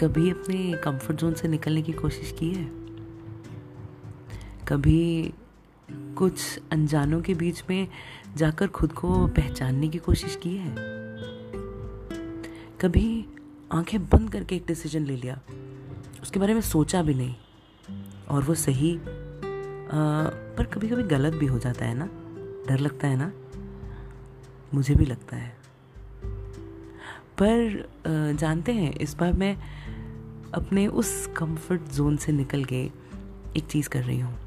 कभी अपने comfort zone से निकलने की कोशिश की है? कभी कुछ अनजानों के बीच में जाकर खुद को पहचानने की कोशिश की है? कभी आँखें बंद करके एक डिसीज़न ले लिया उसके बारे में सोचा भी नहीं और वो सही आ, पर कभी कभी गलत भी हो जाता है ना? डर लगता है ना? मुझे भी लगता है। पर जानते हैं, इस बार मैं अपने उस कंफर्ट जोन से निकल के एक चीज़ कर रही हूँ।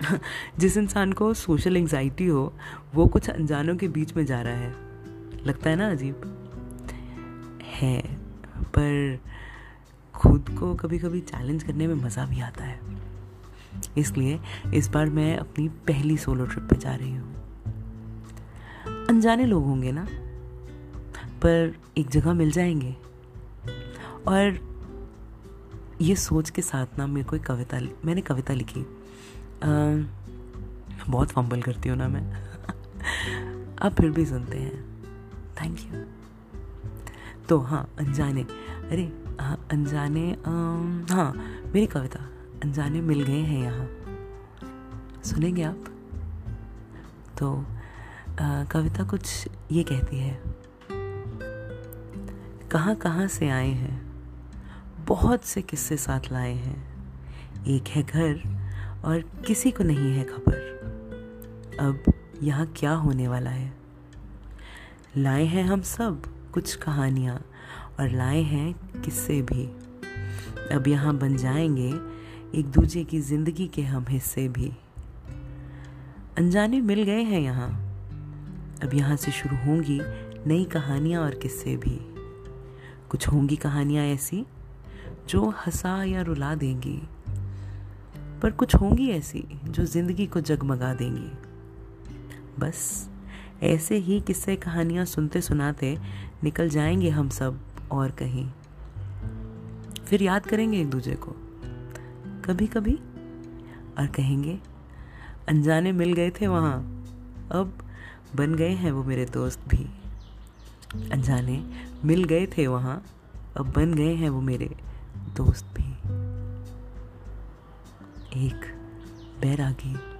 जिस इंसान को सोशल एंजाइटी हो, वो कुछ अनजानों के बीच में जा रहा है। लगता है ना अजीब? है, पर खुद को कभी कभी चैलेंज करने में मज़ा भी आता है। इसलिए इस बार मैं अपनी पहली सोलो ट्रिप पे जा रही हूँ। अनजाने लोग होंगे ना? पर एक जगह मिल जाएँगे। और ये सोच के साथ ना मेरे को एक कविता मैंने कविता लिखी। आ, बहुत फंबल करती हूँ ना मैं। आप फिर भी सुनते हैं। थैंक यू तो हाँ अनजाने। अरे हाँ अनजाने हाँ मेरी कविता। अनजाने मिल गए हैं यहाँ। सुनेंगे आप? तो आ, कविता कुछ ये कहती है। कहाँ कहाँ से आए हैं? बहुत से किस्से साथ लाए हैं। एक है घर और किसी को नहीं है खबर। अब यहाँ क्या होने वाला है? लाए हैं हम सब कुछ कहानियाँ और लाए हैं किस्से भी। अब यहाँ बन जाएँगे एक दूजे की ज़िंदगी के हम हिस्से भी। अनजाने मिल गए हैं यहाँ। अब यहाँ से शुरू होंगी नई कहानियाँ और किस्से भी। कुछ होंगी कहानियाँ ऐसी, जो हंसा या रुला देंगी। पर कुछ होंगी ऐसी, जो ज़िंदगी को जगमगा देंगी। बस, ऐसे ही किस्से कहानियाँ सुनते सुनाते निकल जाएँगे हम सब और कहीं। फिर याद करेंगे एक दूसरे को। कभी कभी और कहेंगे, अनजाने मिल गए थे वहाँ, अब बन गए हैं वो मेरे दोस्त भी। अनजाने मिल गए थे वहाँ, अब बन गए हैं वो मेरे दोस्त भी। एक बैरागी